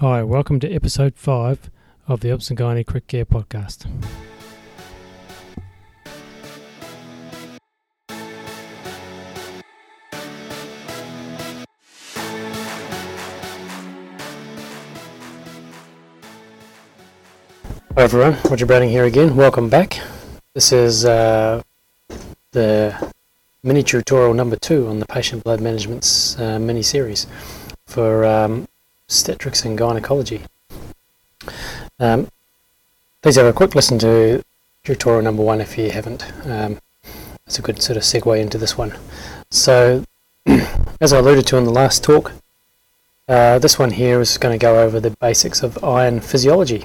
Hi, welcome to episode 5 of the and Gynae Crit Care podcast. Hi everyone, Roger Browning here again. Welcome back. This is uh, the mini tutorial number two on the patient blood management's uh, mini series for um, obstetrics and gynecology. Um, please have a quick listen to tutorial number one if you haven't. Um, it's a good sort of segue into this one. So, as I alluded to in the last talk, uh, this one here is going to go over the basics of iron physiology,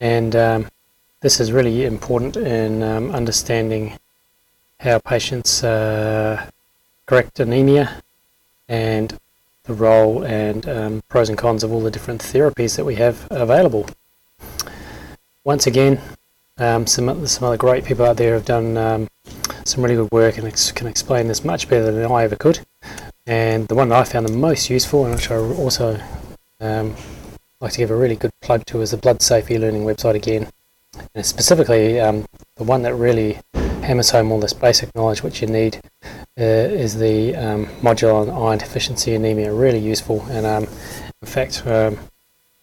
and um, this is really important in um, understanding how patients uh, correct anemia and the role and um, pros and cons of all the different therapies that we have available. Once again, um, some, some other great people out there have done um, some really good work and ex- can explain this much better than I ever could. And the one that I found the most useful, and which I also um, like to give a really good plug to, is the Blood Safe e-learning website again. And specifically, um, the one that really hammers home all this basic knowledge which you need uh, is the um, module on iron deficiency anemia. Really useful, and um, in fact, um,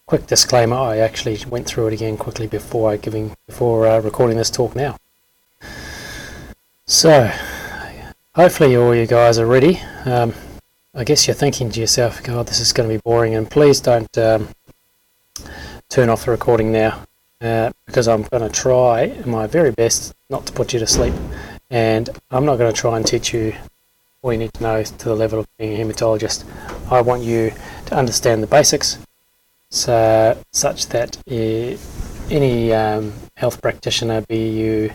quick disclaimer: I actually went through it again quickly before giving before uh, recording this talk now. So, hopefully, all you guys are ready. Um, I guess you're thinking to yourself, "God, this is going to be boring," and please don't um, turn off the recording now. Uh, because I'm going to try my very best not to put you to sleep, and I'm not going to try and teach you all you need to know to the level of being a hematologist. I want you to understand the basics, so such that uh, any um, health practitioner, be you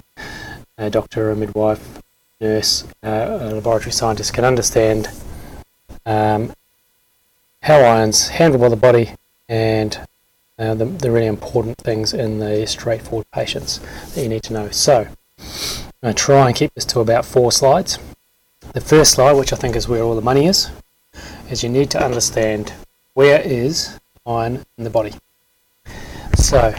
a doctor, a midwife, nurse, uh, a laboratory scientist, can understand um, how ions handle by the body and uh, the, the really important things in the straightforward patients that you need to know. So, I'm going to try and keep this to about four slides. The first slide, which I think is where all the money is, is you need to understand where is iron in the body. So,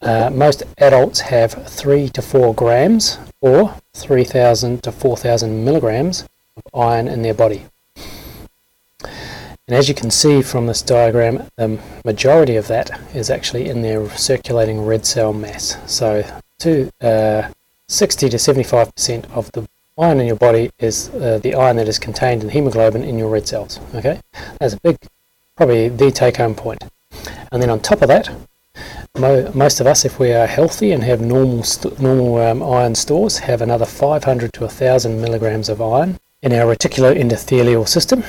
uh, most adults have 3 to 4 grams or 3,000 to 4,000 milligrams of iron in their body. And as you can see from this diagram, the majority of that is actually in their circulating red cell mass. So to, uh, 60 to 75% of the iron in your body is uh, the iron that is contained in hemoglobin in your red cells. Okay, that's a big, probably the take-home point. And then on top of that, mo most of us, if we are healthy and have normal normal um, iron stores, have another 500 to 1,000 milligrams of iron in our reticuloendothelial system.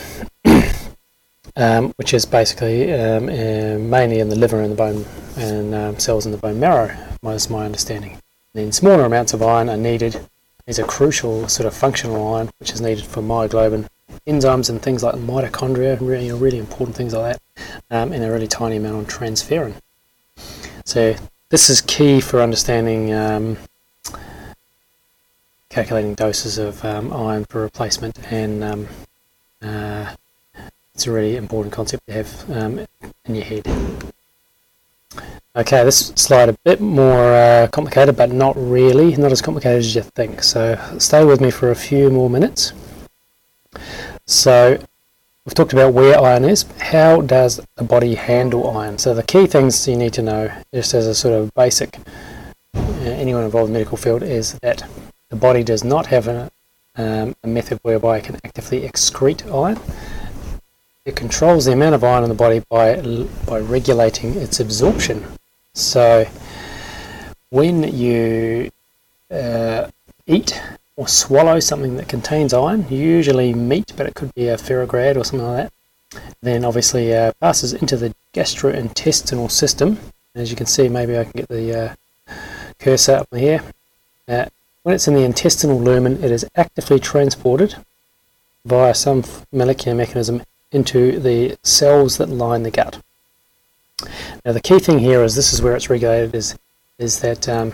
Um, which is basically um, uh, mainly in the liver and the bone and um, cells in the bone marrow, was my understanding. And then smaller amounts of iron are needed. These are crucial sort of functional iron, which is needed for myoglobin, enzymes and things like mitochondria, really, really important things like that, um, and a really tiny amount on transferrin. So this is key for understanding um, calculating doses of um, iron for replacement and uh, it's a really important concept to have um, in your head. Okay, this slide a bit more uh, complicated, but not really, not as complicated as you think. So stay with me for a few more minutes. So we've talked about where iron is. How does the body handle iron? So the key things you need to know, just as a sort of basic, uh, anyone involved in the medical field, is that the body does not have a, um, a method whereby it can actively excrete iron. It controls the amount of iron in the body by, by regulating its absorption. So when you uh, eat or swallow something that contains iron, usually meat, but it could be a ferrograd or something like that, then obviously uh, passes into the gastrointestinal system. As you can see, maybe I can get the uh, cursor up here. Uh, when it's in the intestinal lumen, it is actively transported via some molecular mechanism into the cells that line the gut. Now the key thing here is this is where it's regulated is is that um,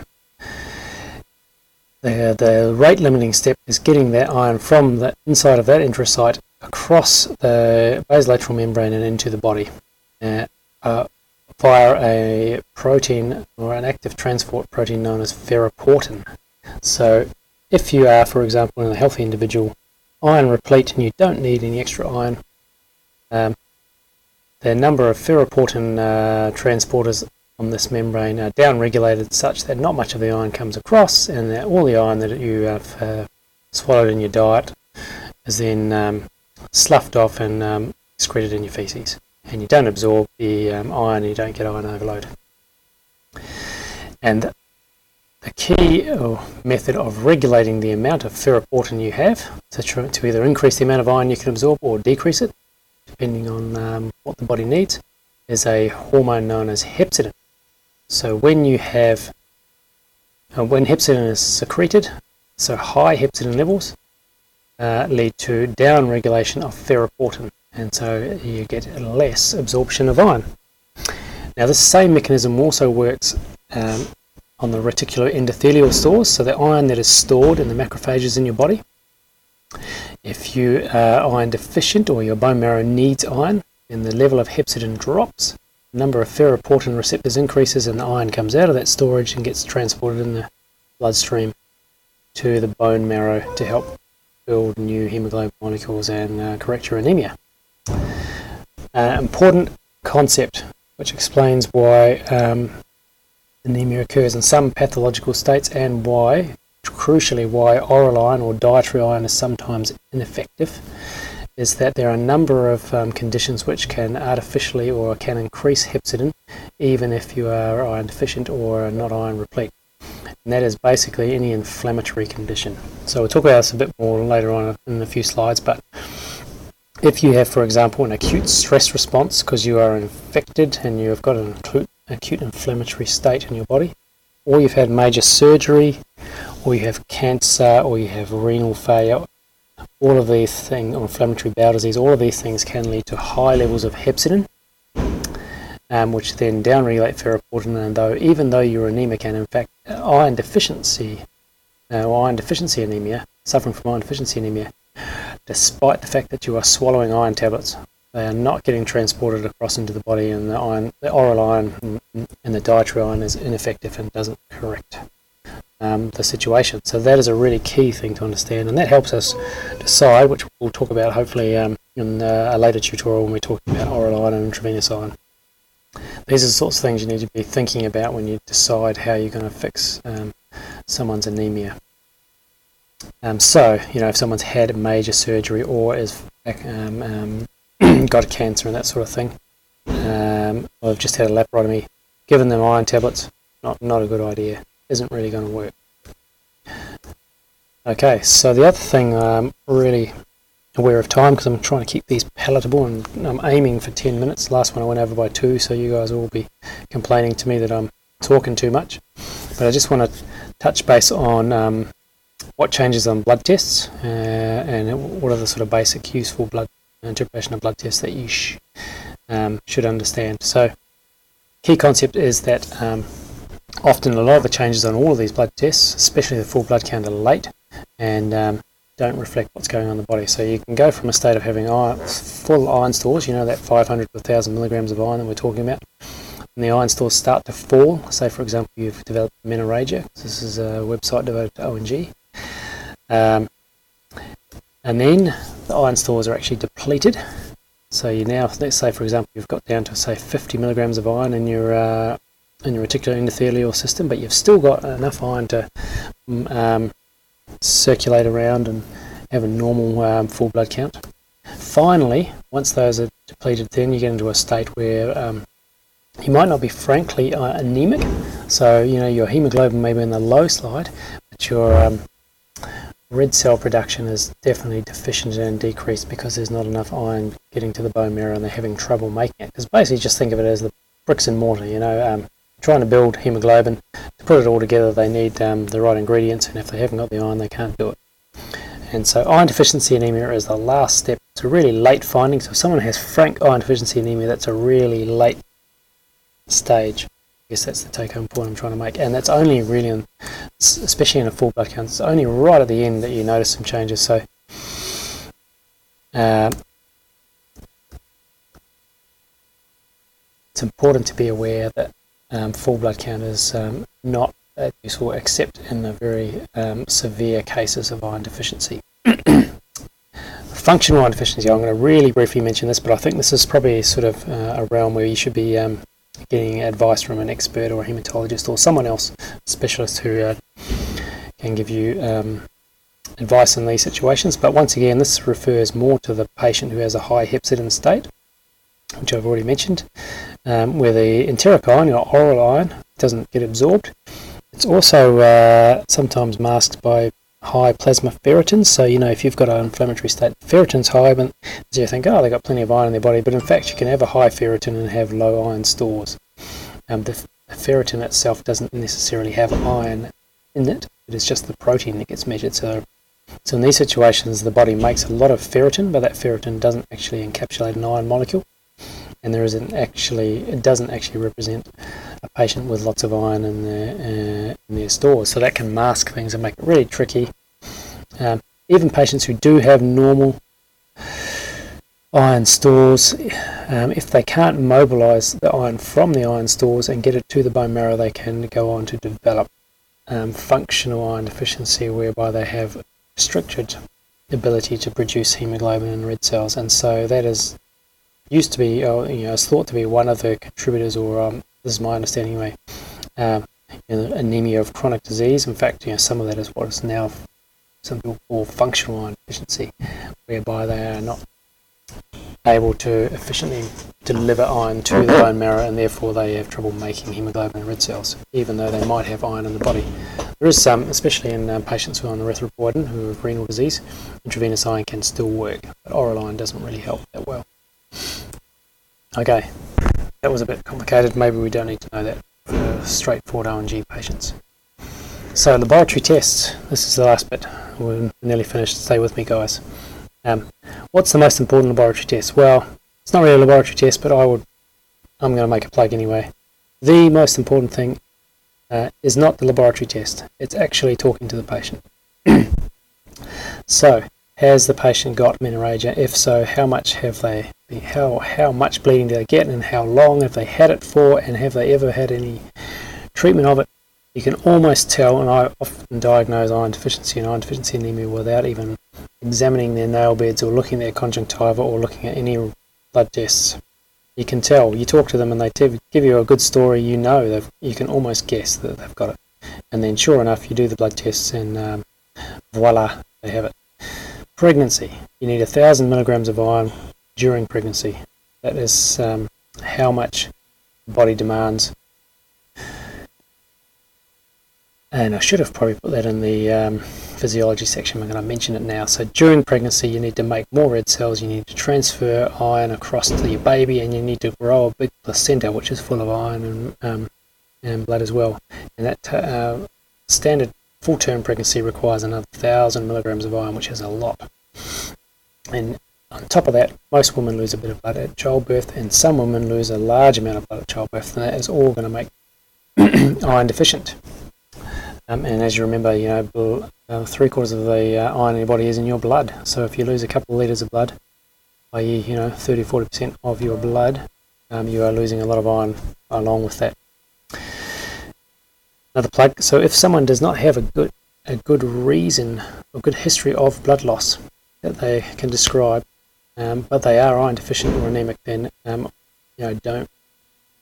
the, the rate limiting step is getting that iron from the inside of that enterocyte across the basolateral membrane and into the body. uh, uh, via a protein or an active transport protein known as ferroportin. So, if you are, for example, in a healthy individual, iron replete and you don't need any extra iron, um, the number of ferroportin uh, transporters on this membrane are downregulated such that not much of the iron comes across, and that all the iron that you have uh, swallowed in your diet is then um, sloughed off and um, excreted in your feces. And you don't absorb the um, iron, you don't get iron overload. And the key method of regulating the amount of ferroportin you have to, to either increase the amount of iron you can absorb or decrease it, depending on um, what the body needs, is a hormone known as hepcidin. So when you have, uh, when hepcidin is secreted, so high hepcidin levels uh, lead to down regulation of ferroportin, and so you get less absorption of iron. Now this same mechanism also works um, on the reticuloendothelial stores, so the iron that is stored in the macrophages in your body. If you are iron deficient or your bone marrow needs iron, then the level of hepcidin drops number of ferroportin receptors increases and the iron comes out of that storage and gets transported in the bloodstream to the bone marrow to help build new hemoglobin molecules and uh, correct your anemia. Uh, important concept which explains why um, anemia occurs in some pathological states and why, crucially, why oral iron or dietary iron is sometimes ineffective is that there are a number of um, conditions which can artificially or can increase hepcidin even if you are iron deficient or not iron replete. And that is basically any inflammatory condition. So we'll talk about this a bit more later on in a few slides, but if you have, for example, an acute stress response because you are infected and you have got an acute inflammatory state in your body, or you've had major surgery, or you have cancer, or you have renal failure, all of these things, or inflammatory bowel disease, all of these things can lead to high levels of hepcidin, um, which then downregulate ferroportin. And though, even though you're anemic, and in fact, iron deficiency, uh, iron deficiency anemia, suffering from iron deficiency anemia, despite the fact that you are swallowing iron tablets, they are not getting transported across into the body, and the iron, the oral iron, and the dietary iron is ineffective and doesn't correct um, the situation. So that is a really key thing to understand, and that helps us decide, which we'll talk about hopefully um, in uh, a later tutorial when we're talking about oral iron and intravenous iron. These are the sorts of things you need to be thinking about when you decide how you're going to fix um, someone's anemia. Um, so, you know, if someone's had major surgery or is um, um, got cancer and that sort of thing, or have just had a laparotomy, giving them iron tablets, not not a good idea isn't really going to work. Okay, so the other thing I'm really aware of time because I'm trying to keep these palatable and I'm aiming for 10 minutes. Last one I went over by two, so you guys will be complaining to me that I'm talking too much. But I just want to touch base on um, what changes on blood tests uh, and what are the sort of basic useful blood interpretation of blood tests that you sh um, should understand. So, key concept is that um, often a lot of the changes on all of these blood tests, especially the full blood count, are late and um, don't reflect what's going on in the body. So you can go from a state of having iron, full iron stores, you know, that 500 to 1,000 milligrams of iron that we're talking about, and the iron stores start to fall. Say, for example, you've developed menorrhagia. This is a website devoted to O&G. Um, and then the iron stores are actually depleted. So you now, let's say, for example, you've got down to, say, 50 milligrams of iron in your uh, in your reticular endothelial system, but you've still got enough iron to mm, um, circulate around and have a normal um, full blood count. Finally, once those are depleted, then you get into a state where um, you might not be frankly uh, anemic. So, you know, your hemoglobin may be in the low slide, but your um, red cell production is definitely deficient and decreased because there's not enough iron getting to the bone marrow and they're having trouble making it. Because basically, just think of it as the bricks and mortar, you know. Um, trying to build hemoglobin. To put it all together, they need um, the right ingredients, and if they haven't got the iron, they can't do it. And so, iron deficiency anemia is the last step. It's a really late finding. So, if someone has frank iron deficiency anemia, that's a really late stage. I guess that's the take-home point I'm trying to make, and that's only really, in, especially in a full blood count, it's only right at the end that you notice some changes. So, uh, it's important to be aware that um, full blood count is um, not useful except in the very um, severe cases of iron deficiency. Functional iron deficiency, I'm going to really briefly mention this, but I think this is probably sort of uh, a realm where you should be um, getting advice from an expert or a hematologist or someone else, specialist who uh, can give you um, advice in these situations. But once again, this refers more to the patient who has a high hepcidin state, which I've already mentioned, um, where the enteric iron, or oral iron, doesn't get absorbed. It's also uh, sometimes masked by high plasma ferritins. So, you know, if you've got an inflammatory state, ferritin's high, but so you think, oh, they've got plenty of iron in their body. But in fact, you can have a high ferritin and have low iron stores. Um, the, the ferritin itself doesn't necessarily have iron in it. It is just the protein that gets measured. So, so in these situations, the body makes a lot of ferritin, but that ferritin doesn't actually encapsulate an iron molecule and there isn't actually it doesn't actually represent a patient with lots of iron in their uh, in their stores. So that can mask things and make it really tricky. Um, even patients who do have normal iron stores, um, if they can't mobilize the iron from the iron stores and get it to the bone marrow, they can go on to develop um, functional iron deficiency, whereby they have restricted ability to produce hemoglobin and red cells, and so that is used to be, uh, you know, it's thought to be one of the contributors, or um, this is my understanding anyway, um, you know, anemia of chronic disease. In fact, you know, some of that is what is now some people call functional iron deficiency, whereby they are not able to efficiently deliver iron to the bone marrow and therefore they have trouble making hemoglobin and red cells, even though they might have iron in the body. There is some, especially in um, patients who are on erythropoietin, who have renal disease, intravenous iron can still work, but oral iron doesn't really help that well. Okay, that was a bit complicated. Maybe we don't need to know that for straightforward O&G patients. So laboratory tests. This is the last bit. We're nearly finished. Stay with me, guys. Um, what's the most important laboratory test? Well, it's not really a laboratory test, but I would. I'm going to make a plug anyway. The most important thing uh, is not the laboratory test. It's actually talking to the patient. so, has the patient got menorrhagia? If so, how much have they how how much bleeding do they get and how long have they had it for and have they ever had any treatment of it? You can almost tell and I often diagnose iron deficiency and iron deficiency anemia without even examining their nail beds or looking at their conjunctiva or looking at any blood tests. You can tell. You talk to them and they give you a good story you know you can almost guess that they've got it. And then sure enough you do the blood tests and um, voila they have it pregnancy you need a thousand milligrams of iron during pregnancy. That is um, how much the body demands. And I should have probably put that in the um, physiology section. I'm going to mention it now. So during pregnancy, you need to make more red cells. You need to transfer iron across to your baby, and you need to grow a big placenta, which is full of iron and um, and blood as well. And that uh, standard full-term pregnancy requires another thousand milligrams of iron, which is a lot. And on top of that, most women lose a bit of blood at childbirth, and some women lose a large amount of blood at childbirth, and that is all going to make iron deficient. Um, and as you remember, you know, uh, three quarters of the uh, iron in your body is in your blood. So if you lose a couple of litres of blood, i.e., you know, 30 40% of your blood, um, you are losing a lot of iron along with that. Another plug. So if someone does not have a good a good reason or good history of blood loss that they can describe, um, but they are iron deficient or anemic, then um, you know don't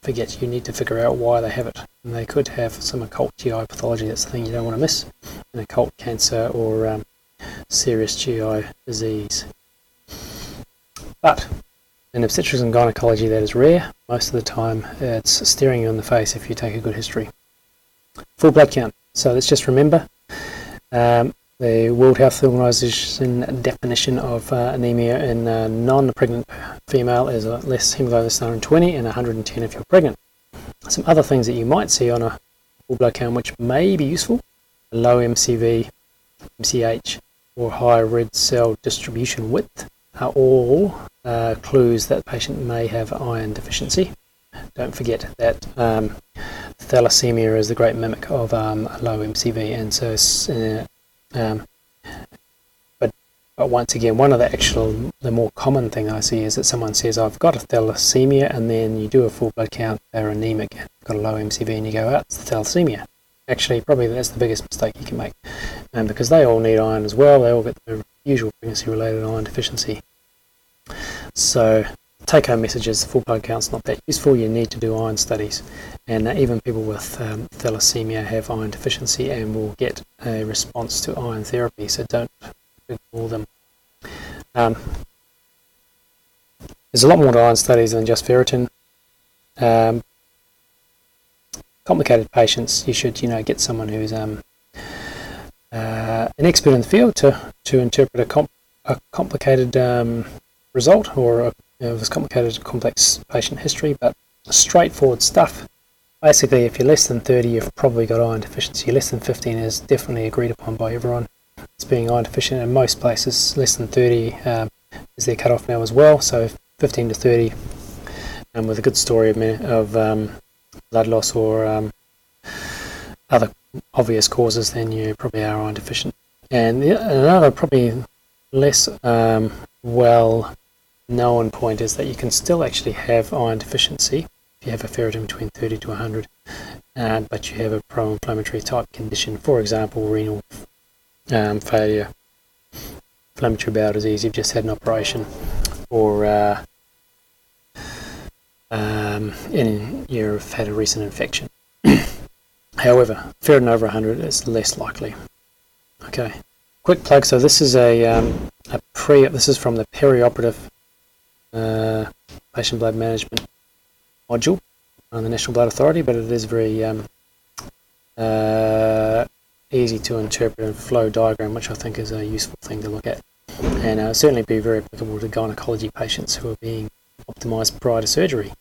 forget you need to figure out why they have it. And they could have some occult GI pathology. That's the thing you don't want to miss: an occult cancer or um, serious GI disease. But in obstetrics and gynecology, that is rare. Most of the time, it's staring you in the face if you take a good history. Full blood count. So let's just remember um, the World Health Organization definition of uh, anemia in a non-pregnant female is less hemoglobin than 120 and 110 if you're pregnant. Some other things that you might see on a full blood count which may be useful, a low MCV, MCH, or high red cell distribution width are all uh, clues that the patient may have iron deficiency. Don't forget that um, thalassemia is the great mimic of um, low MCV, and so uh, um, but But once again, one of the actual, the more common thing I see is that someone says, I've got a thalassemia, and then you do a full blood count, they're anemic, got a low MCV, and you go, oh, it's thalassemia. Actually, probably that's the biggest mistake you can make. Um, because they all need iron as well, they all get the usual pregnancy related iron deficiency. So, take home message is full blood count's not that useful, you need to do iron studies. And uh, even people with um, thalassemia have iron deficiency and will get a response to iron therapy, so don't ignore them. Um, there's a lot more to iron studies than just ferritin. Um, complicated patients, you should you know get someone who's um, uh, an expert in the field to to interpret a, comp- a complicated um, result or a you know, complicated complex patient history, but straightforward stuff. Basically, if you're less than 30, you've probably got iron deficiency. Less than 15 is definitely agreed upon by everyone as being iron deficient. In most places, less than 30 um, is their cutoff now as well. So 15 to 30, and um, with a good story of, of um, blood loss or um, other obvious causes, then you probably are iron deficient. And another probably less um, well known point is that you can still actually have iron deficiency if you have a ferritin between 30 to 100, uh, but you have a pro-inflammatory type condition, for example, renal um, failure, inflammatory bowel disease, you've just had an operation, or uh, um, and you've had a recent infection. However, ferritin over 100 is less likely. Okay, quick plug. So this is a, um, a pre. This is from the perioperative uh, patient blood management module on the National Blood Authority, but it is very um, uh, easy to interpret and flow diagram, which I think is a useful thing to look at, and uh, certainly be very applicable to gynecology patients who are being optimized prior to surgery.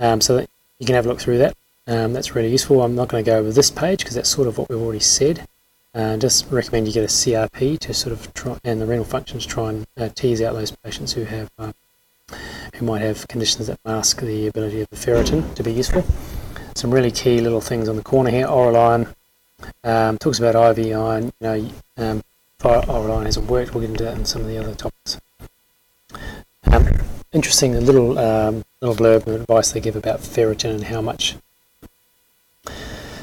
Um, so you can have a look through that. Um, that's really useful. I'm not going to go over this page because that's sort of what we've already said. Uh, just recommend you get a CRP to sort of try, and the renal functions try and uh, tease out those patients who have uh, who might have conditions that mask the ability of the ferritin to be useful. Some really key little things on the corner here. Oral iron um, talks about IV iron. You know, um, oral iron hasn't worked. We'll get into that in some of the other topics. Um, interesting, little um, little blurb of advice they give about ferritin and how much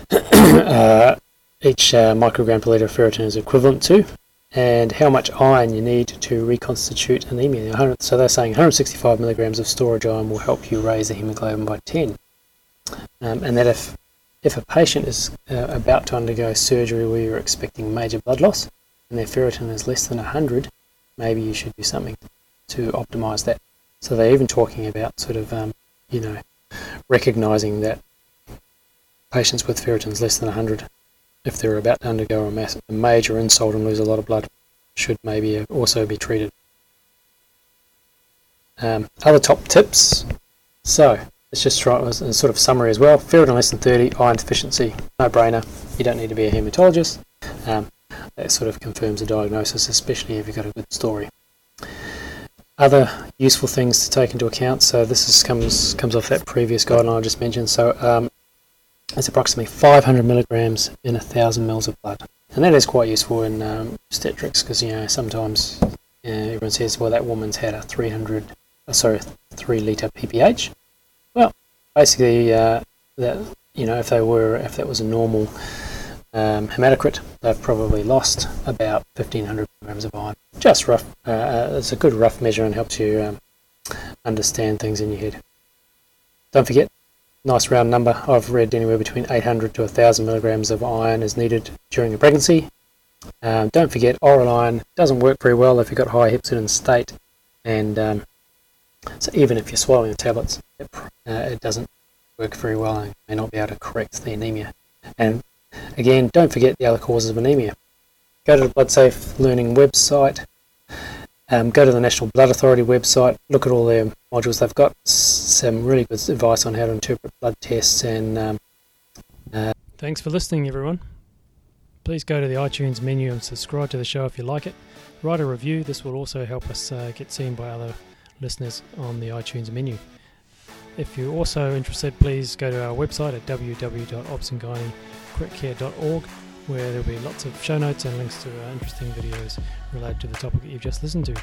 uh, each uh, microgram per litre of ferritin is equivalent to and how much iron you need to reconstitute anemia. So they're saying 165 milligrams of storage iron will help you raise the hemoglobin by 10. Um, and that if if a patient is uh, about to undergo surgery where you're expecting major blood loss and their ferritin is less than 100, maybe you should do something to optimize that. So they're even talking about sort of, um, you know, recognizing that patients with ferritins less than 100 if they're about to undergo a, mass, a major insult and lose a lot of blood, should maybe also be treated. Um, other top tips. So let's just try a sort of summary as well. Ferritin less than 30, iron deficiency, no brainer. You don't need to be a hematologist. Um, that sort of confirms the diagnosis, especially if you've got a good story. Other useful things to take into account. So this is, comes comes off that previous guideline I just mentioned. So um, it's approximately 500 milligrams in a thousand mils of blood, and that is quite useful in um, obstetrics because you know sometimes everyone says, well, that woman's had a 300, uh, sorry, three liter pph. Well, basically, uh, that you know, if they were, if that was a normal um, hematocrit, they've probably lost about 1500 grams of iron. Just rough. Uh, uh, it's a good rough measure and helps you um, understand things in your head. Don't forget, nice round number. I've read anywhere between 800 to 1,000 milligrams of iron is needed during a pregnancy. Um, don't forget, oral iron doesn't work very well if you've got high hepcidin state, and um, so even if you're swallowing the tablets, it, uh, it doesn't work very well and may not be able to correct the anemia. And again, don't forget the other causes of anemia. Go to the Blood Safe Learning website um, go to the National Blood Authority website, look at all their modules. They've got some really good advice on how to interpret blood tests. And um, uh, thanks for listening, everyone. Please go to the iTunes menu and subscribe to the show if you like it. Write a review. This will also help us uh, get seen by other listeners on the iTunes menu. If you're also interested, please go to our website at www.obsandgynaecritcare.org where there'll be lots of show notes and links to uh, interesting videos related to the topic that you've just listened to.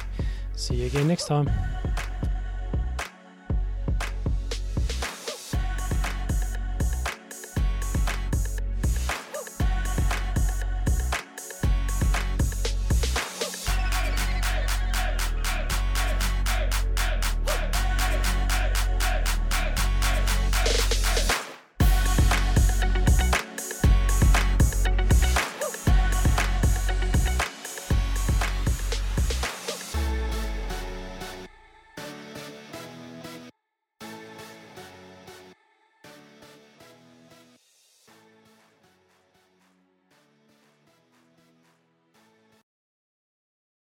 See you again next time.